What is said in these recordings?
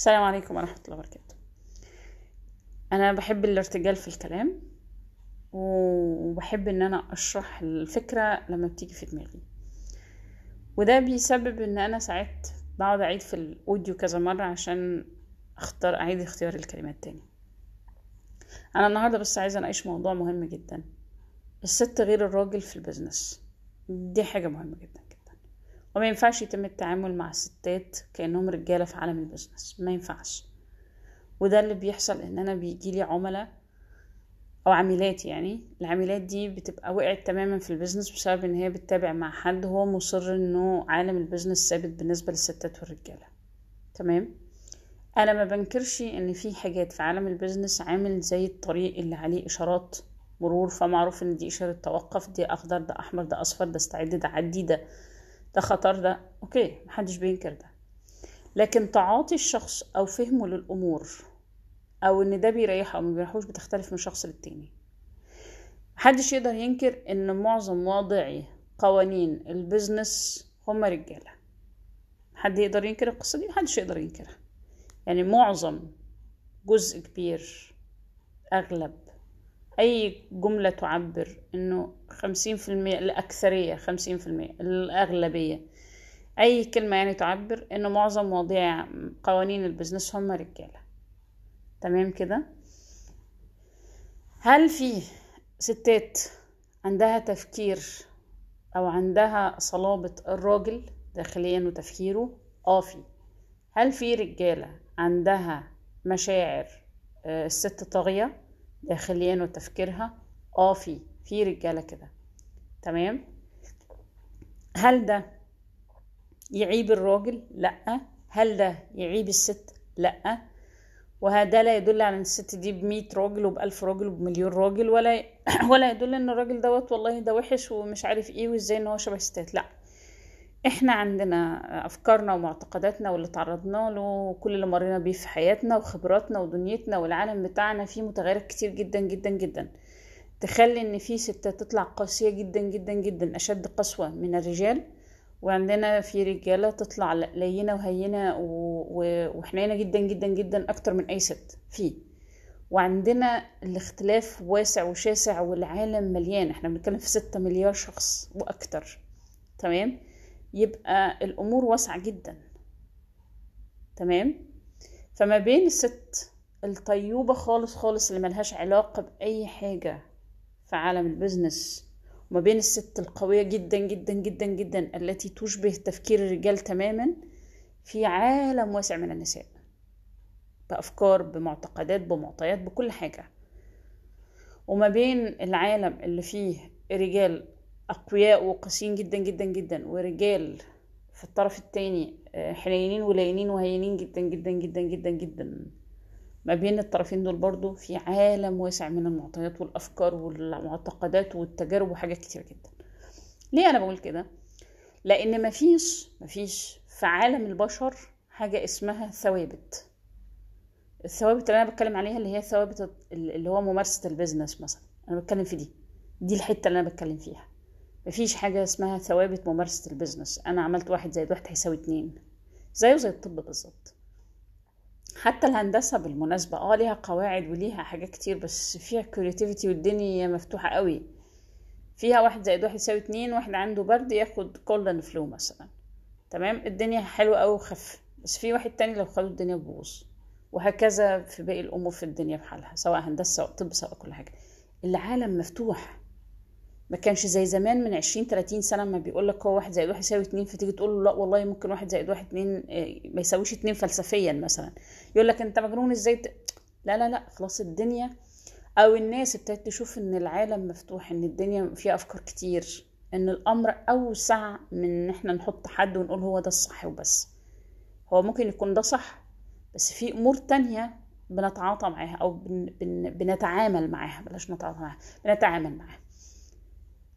السلام عليكم ورحمة الله وبركاته. أنا بحب الارتجال في الكلام وبحب إن أنا أشرح الفكرة لما بتيجي في دماغي. وده بيسبب إن أنا ساعات بقعد أعيد في ال audio كذا مرة عشان أختار أعيد اختيار الكلمات تاني. أنا النهاردة بس عايزة أناقش موضوع مهم جدا. الست غير الراجل في ال business دي حاجة مهمة جدا. وما ينفعش يتم التعامل مع الستات كأنهم رجالة في عالم ال business. ما ينفعش. وده اللي بيحصل إن أنا بيجيلي عملاء أو عميلات يعني. العميلات دي بتبقى وقعت تماما في ال business بسبب إن هي بتتابع مع حد هو مصر إنه عالم ال business ثابت بالنسبة للستات والرجالة. تمام؟ أنا ما بنكرش إن في حاجات في عالم ال business عامل زي الطريق اللي عليه إشارات مرور. فمعروف إن دي إشارة توقف دي أخضر ده أحمر ده أصفر ده استعد ده عدي ده ده خطر ده. okay محدش بينكر ده. لكن تعاطي الشخص أو فهمه للأمور أو إن ده بيريحه أو ما بيريحوش بتختلف من شخص للتاني. محدش يقدر ينكر إن معظم واضعي قوانين ال business هم رجالة. حد يقدر ينكر القصة دي؟ محدش يقدر ينكرها. يعني معظم جزء كبير أغلب أي جملة تعبر إنه خمسين في المية الأكثرية خمسين في المية الأغلبية. أي كلمة يعني تعبر إنه معظم مواضيع قوانين البزنس هم رجالة. تمام كده؟ هل في ستات عندها تفكير أو عندها صلابة الراجل داخليا وتفكيره؟ آه في. هل في رجالة عندها مشاعر الست طاغية؟ داخليا وتفكيرها. آه في في رجالة كده. تمام؟ هل ده يعيب الراجل؟ لأ. هل ده يعيب الست؟ لأ. وهذا لا يدل على إن الست دي بمية راجل وبألف راجل وبمليون راجل ولا ولا يدل إن الراجل دوت والله ده وحش ومش عارف إيه وإزاي إن هو شبه الستات. لأ. إحنا عندنا أفكارنا ومعتقداتنا واللي تعرضنا له وكل اللي مرينا بيه في حياتنا وخبراتنا ودنيتنا والعالم بتاعنا فيه متغيرات كتير جدا جدا جدا. تخلي إن في ستات تطلع قاسية جدا جدا جدا أشد قسوة من الرجال وعندنا في رجالة تطلع لينة وهينة وحنينة جدا جدا جدا أكتر من أي ست فيه. وعندنا الاختلاف واسع وشاسع والعالم مليان. إحنا بنتكلم في ستة مليار شخص وأكتر. تمام؟ يبقى الأمور واسعة جدا. تمام؟ فما بين الست الطيوبة خالص خالص اللي ملهاش علاقة بأي حاجة في عالم البيزنس وما بين الست القوية جدا جدا جدا جدا التي تشبه تفكير الرجال تماما في عالم واسع من النساء. بأفكار بمعتقدات بمعطيات بكل حاجة. وما بين العالم اللي فيه رجال أقوياء وقاسيين جدا جدا جدا ورجال في الطرف التاني حنينين ولينين وهينين جدا جدا جدا جدا جدا. ما بين الطرفين دول برضو في عالم واسع من المعطيات والأفكار والمعتقدات والتجارب وحاجات كتير جدا. ليه أنا بقول كده؟ لأن مفيش مفيش في عالم البشر حاجة اسمها ثوابت. الثوابت اللي أنا بتكلم عليها اللي هي ثوابت اللي هو ممارسة ال business مثلا. أنا بتكلم في دي. دي الحتة اللي أنا بتكلم فيها. مفيش حاجة اسمها ثوابت ممارسة ال business أنا عملت واحد زائد واحد هيساوي اتنين. زيه زي الطب بالظبط. حتى الهندسة بالمناسبة آه ليها قواعد وليها حاجات كتير بس فيها creativity والدنيا مفتوحة قوي. فيها واحد زائد واحد يساوي اتنين واحد عنده برد ياخد cold and flu مثلا. تمام؟ الدنيا حلوة قوي وخف. بس في واحد تاني لو خدوا الدنيا تبوظ وهكذا في باقي الأمور في الدنيا بحالها سواء هندسة سواء طب سواء كل حاجة. العالم مفتوح. ما كانش زي زمان من عشرين تلاتين سنة ما بيقول لك هو واحد زائد واحد يساوي اتنين فتيجي تقول له لا والله ممكن واحد زائد واحد اتنين ما يساويش اتنين فلسفيا مثلا. يقول لك انت مجنون إزاي ت... لا لا لا خلاص الدنيا أو الناس ابتدت تشوف ان العالم مفتوح ان الدنيا فيها افكار كتير ان الامر اوسع من إن إحنا نحط حد ونقول هو ده الصح وبس. هو ممكن يكون ده صح بس في أمور تانية بنتعاطى معاها أو بن... بن... بنتعامل معاها بلاش نتعاطى معاها بنتعامل معاها.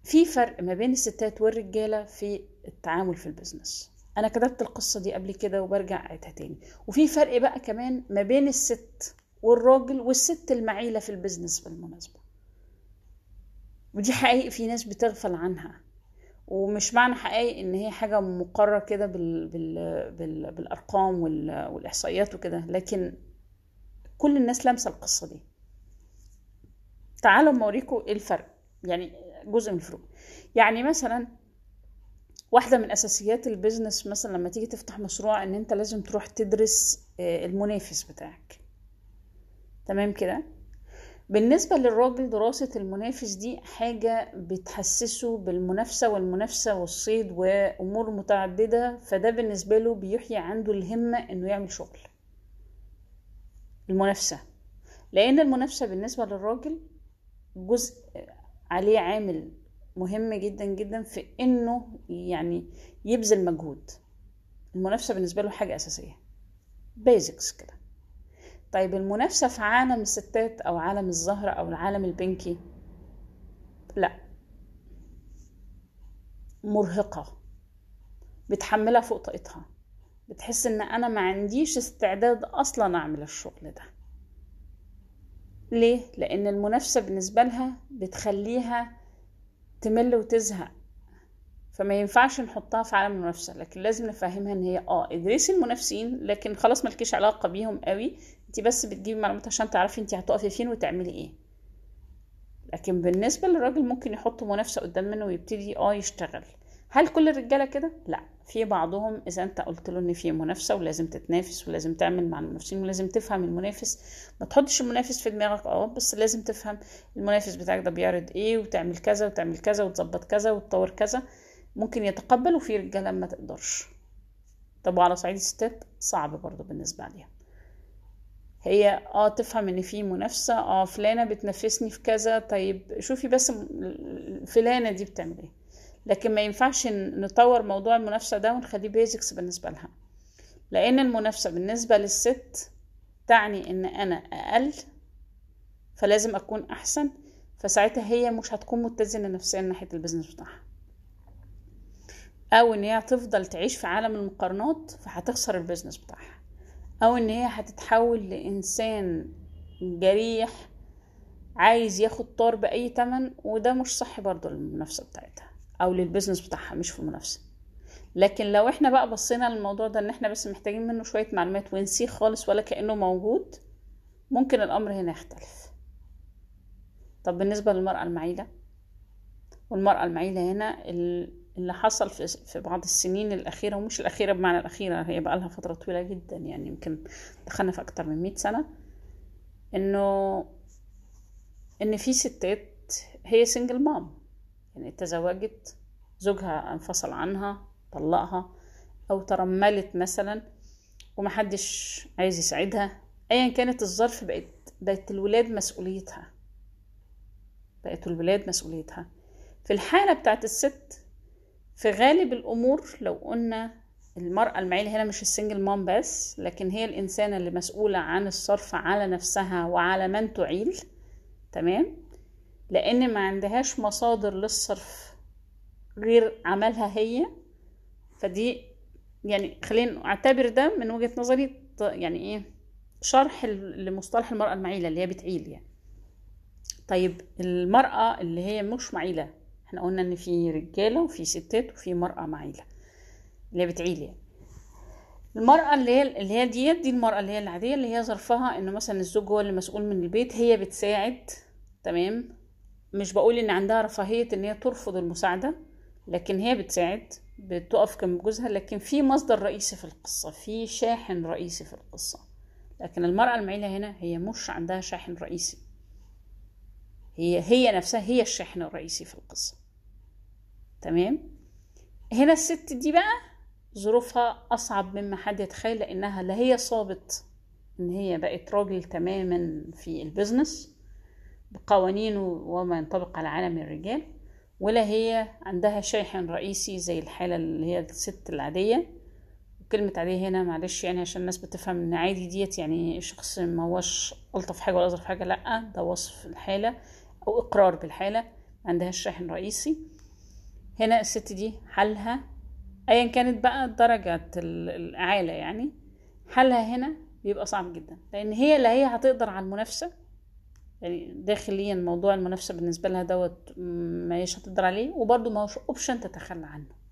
في فرق ما بين الستات والرجالة في التعامل في ال business أنا كتبت القصة دي قبل كده وبرجع اعيدها تاني. وفي فرق بقى كمان ما بين الست والراجل والست المعيلة في ال business بالمناسبة. ودي حقيقي في ناس بتغفل عنها. ومش معنى حقيقي إن هي حاجة مقررة كده بال... بال... بال... بالأرقام وال... والإحصائيات وكده. لكن كل الناس لامسة القصة دي. تعالوا اوريكم إيه الفرق. يعني جزء من الفروق. يعني مثلا واحدة من أساسيات البيزنس مثلا لما تيجي تفتح مشروع إن أنت لازم تروح تدرس المنافس بتاعك. تمام كده؟ بالنسبة للراجل دراسة المنافس دي حاجة بتحسسه بالمنافسة والمنافسة والصيد وأمور متعددة فده بالنسبة له بيحيي عنده الهمة إنه يعمل شغل. المنافسة. لأن المنافسة بالنسبة للراجل جزء عليه عامل مهم جدا جدا في إنه يعني يبذل مجهود. المنافسة بالنسبة له حاجة أساسية. بيزكس كده. طيب المنافسة في عالم الستات أو عالم الزهرة أو العالم البنكي؟ لا. مرهقة. بتحملها فوق طاقتها. بتحس إن أنا ما عنديش استعداد أصلا أعمل الشغل ده. ليه؟ لأن المنافسة بالنسبة لها بتخليها تمل وتزهق. فما ينفعش نحطها في عالم المنافسة لكن لازم نفهمها إن هي آه ادرسي المنافسين لكن خلاص مالكيش علاقة بيهم قوي. انت بس بتجيبي معلومات عشان تعرفي انت هتقفي فين وتعملي إيه. لكن بالنسبة للراجل ممكن يحط منافسة قدام منه ويبتدي آه يشتغل. هل كل الرجاله كده؟ لا. في بعضهم إذا أنت قلت له إن في منافسة ولازم تتنافس ولازم تعمل مع المنافسين ولازم تفهم المنافس ما تحطش المنافس في دماغك آه بس لازم تفهم المنافس بتاعك ده بيعرض إيه وتعمل كذا وتعمل كذا وتظبط كذا وتطور كذا. ممكن يتقبل وفي رجالة ما تقدرش. طب وعلى صعيد الستات؟ صعب برضو بالنسبة عليها. هي آه تفهم إن في منافسة آه فلانة بتنافسني في كذا طيب شوفي بس فلانة دي بتعمل إيه. لكن ما ينفعش نطور موضوع المنافسة ده ونخليه basics بالنسبة لها. لأن المنافسة بالنسبة للست تعني إن أنا أقل فلازم أكون أحسن فساعتها هي مش هتكون متزنة نفسيا ناحية ال business بتاعها. أو إن هي هتفضل تعيش في عالم المقارنات فهتخسر ال business بتاعها. أو إن هي هتتحول لإنسان جريح عايز ياخد طار بأي تمن وده مش صح برضو للمنافسة بتاعتها. أو للبيزنس بتاعها مش في المنافسه لكن لو إحنا بقى بصينا للموضوع ده إن إحنا بس محتاجين منه شوية معلومات ونسيه خالص ولا كأنه موجود ممكن الأمر هنا يختلف. طب بالنسبة للمرأة المعيلة والمرأة المعيلة هنا اللي حصل في في بعض السنين الأخيرة ومش الأخيرة بمعنى الأخيرة هي بقى لها فترة طويلة جدا يعني يمكن دخلنا في أكتر من مئة سنة إنه إن في ستات هي سنجل مام يعني تزوجت زوجها انفصل عنها طلقها أو ترملت مثلا ومحدش عايز يساعدها. ايا كانت الظرف بقت بقت الولاد مسؤوليتها. بقت الولاد مسؤوليتها. في الحالة بتاعت الست في غالب الأمور لو قلنا المرأة المعيلة هنا مش السنجل مام بس لكن هي الإنسانة اللي مسؤولة عن الصرف على نفسها وعلى من تعيل تمام؟ لأن ما عندهاش مصادر للصرف غير عملها هي. فدي يعني خلينا اعتبر ده من وجهة نظري يعني إيه شرح لمصطلح المرأة المعيلة اللي هي بتعيل يعني. طيب المرأة اللي هي مش معيلة إحنا قلنا إن في رجالة وفي ستات وفي مرأة معيلة اللي هي بتعيل يعني. المرأة اللي هي اللي هي ديت دي المرأة اللي هي العادية اللي هي ظرفها إنه مثلا الزوج هو اللي مسؤول من البيت هي بتساعد تمام؟ مش بقول إن عندها رفاهية إن هي ترفض المساعدة لكن هي بتساعد بتقف جنب جوزها لكن في مصدر رئيسي في القصة في شاحن رئيسي في القصة. لكن المرأة المعيلة هنا هي مش عندها شاحن رئيسي. هي هي نفسها هي الشاحن الرئيسي في القصة. تمام؟ هنا الست دي بقى ظروفها أصعب مما حد يتخيل لأنها لا هي صابت إن هي بقت راجل تماما في البيزنس بقوانينه وما ينطبق على عالم الرجال ولا هي عندها شاحن رئيسي زي الحالة اللي هي الست العادية. كلمة عادية هنا معلش يعني عشان الناس بتفهم إن عادي ديت يعني شخص ما هوش ألطف حاجة ولا أظرف حاجة لأ ده وصف الحالة أو إقرار بالحالة. ما عندهاش شاحن رئيسي. هنا الست دي حالها أيا كانت بقى درجة الإعالة يعني حالها هنا بيبقى صعب جدا لأن هي لا هي هتقدر على المنافسة داخليا موضوع المنافسة بالنسبة لها دوت ما هتقدر عليه وبرضه ما هوش اوبشن تتخلى عنه.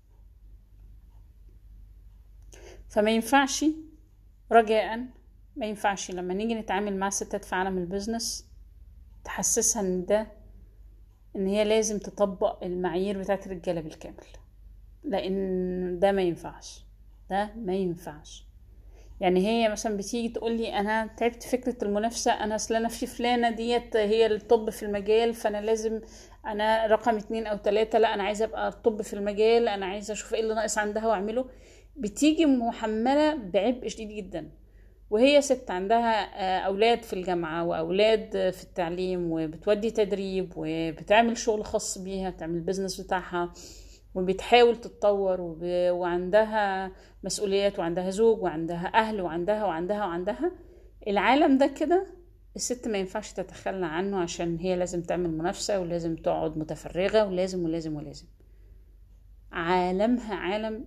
فما ينفعش رجاء ما ينفعش لما نيجي نتعامل مع ستات في عالم البيزنس تحسسها إن ده إن هي لازم تطبق المعايير بتاعت الرجالة بالكامل. لأن ده ما ينفعش. ده ما ينفعش. يعني هي مثلا بتيجي تقول لي أنا تعبت فكرة المنافسة أنا أصل أنا في فلانة ديت هي الطب في المجال فأنا لازم أنا رقم اتنين أو تلاتة لا أنا عايزة أبقى الطب في المجال أنا عايزة أشوف إيه اللي ناقص عندها وأعمله. بتيجي محملة بعبء شديد جدا. وهي ست عندها أولاد في الجامعة وأولاد في التعليم وبتودي تدريب وبتعمل شغل خاص بيها بتعمل البيزنس بتاعها. وبتحاول تتطور وب... وعندها مسؤوليات وعندها زوج وعندها أهل وعندها وعندها وعندها. العالم ده كده الست ما ينفعش تتخلى عنه عشان هي لازم تعمل منافسة ولازم تقعد متفرغة ولازم ولازم ولازم. عالمها عالم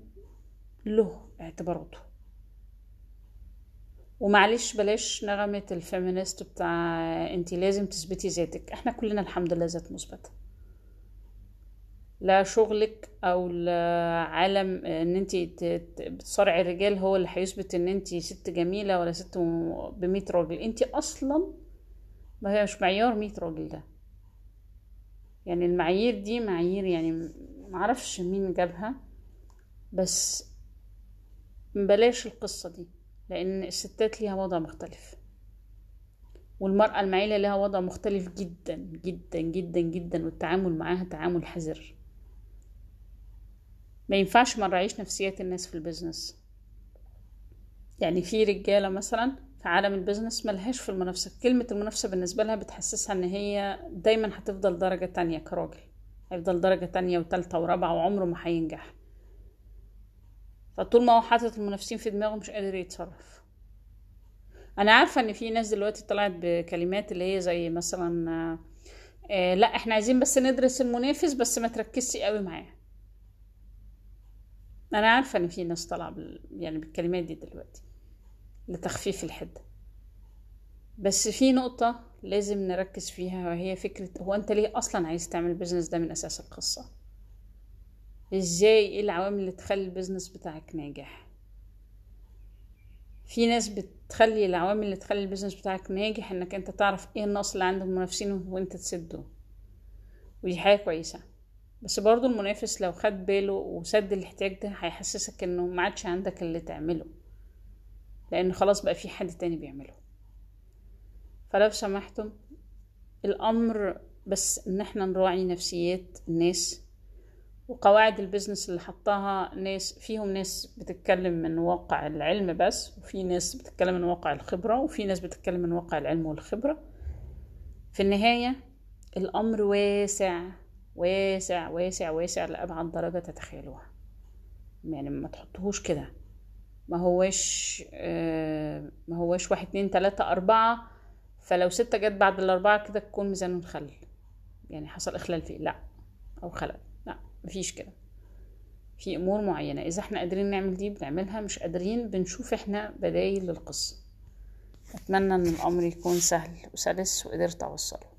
له اعتباراته. ومعلش بلاش نغمة ال feminist بتاع انتي لازم تثبتي ذاتك. إحنا كلنا الحمد لله ذات مثبتة. لا شغلك أو العالم إن أنت بتصارعي الرجال هو اللي هيثبت إن أنت ست جميلة ولا ست بمية راجل. أنت أصلا ما هي مش معيار مية راجل ده. يعني المعايير دي معايير يعني معرفش مين جابها بس بلاش القصة دي لأن الستات ليها وضع مختلف. والمرأة المعيلة لها وضع مختلف جدا جدا جدا جدا والتعامل معاها تعامل حذر. ما ينفعش ما نراعيش نفسيات الناس في ال business. يعني في رجالة مثلا في عالم ال business ملهاش في المنافسة. كلمة المنافسة بالنسبة لها بتحسسها إن هي دايما هتفضل درجة تانية كراجل. هيفضل درجة تانية وتالتة ورابعة وعمره ما هينجح. فطول ما هو حاطط المنافسين في دماغه مش قادر يتصرف. أنا عارفة إن في ناس دلوقتي طلعت بكلمات اللي هي زي مثلا آه لا إحنا عايزين بس ندرس المنافس بس ما تركزش قوي معاه. أنا عارفة إن في ناس طالعة بال... يعني بالكلمات دي دلوقتي لتخفيف الحدة. بس في نقطة لازم نركز فيها وهي فكرة هو أنت ليه أصلا عايز تعمل البيزنس ده من أساس القصة؟ إزاي؟ إيه العوامل اللي تخلي ال business بتاعك ناجح؟ في ناس بتخلي العوامل اللي تخلي ال business بتاعك ناجح إنك أنت تعرف إيه النقص اللي عند المنافسين وأنت تسده. ودي حاجة كويسة. بس برضو المنافس لو خد باله وسد الاحتياج ده هيحسسك انه ما عادش عندك اللي تعمله. لأن خلاص بقى في حد تاني بيعمله. فلو سمحتم الأمر بس إن إحنا نراعي نفسيات الناس وقواعد البيزنس اللي حطاها ناس فيهم ناس بتتكلم من واقع العلم بس وفي ناس بتتكلم من واقع الخبرة وفي ناس بتتكلم من واقع العلم والخبرة. في النهاية الأمر واسع. واسع واسع واسع لأبعد درجة تتخيلوها. يعني ما تحطهوش كده. ما هوش آه ما هوش واحد اتنين تلاتة أربعة. فلو ستة جت بعد الأربعة كده تكون ميزانه خل يعني حصل إخلال فيه. لا. أو خلل. لا. مفيش كده. في أمور معينة. إذا إحنا قادرين نعمل دي بنعملها مش قادرين بنشوف إحنا بدايل للقصة. أتمنى إن الأمر يكون سهل وسلس وقدرت أوصله.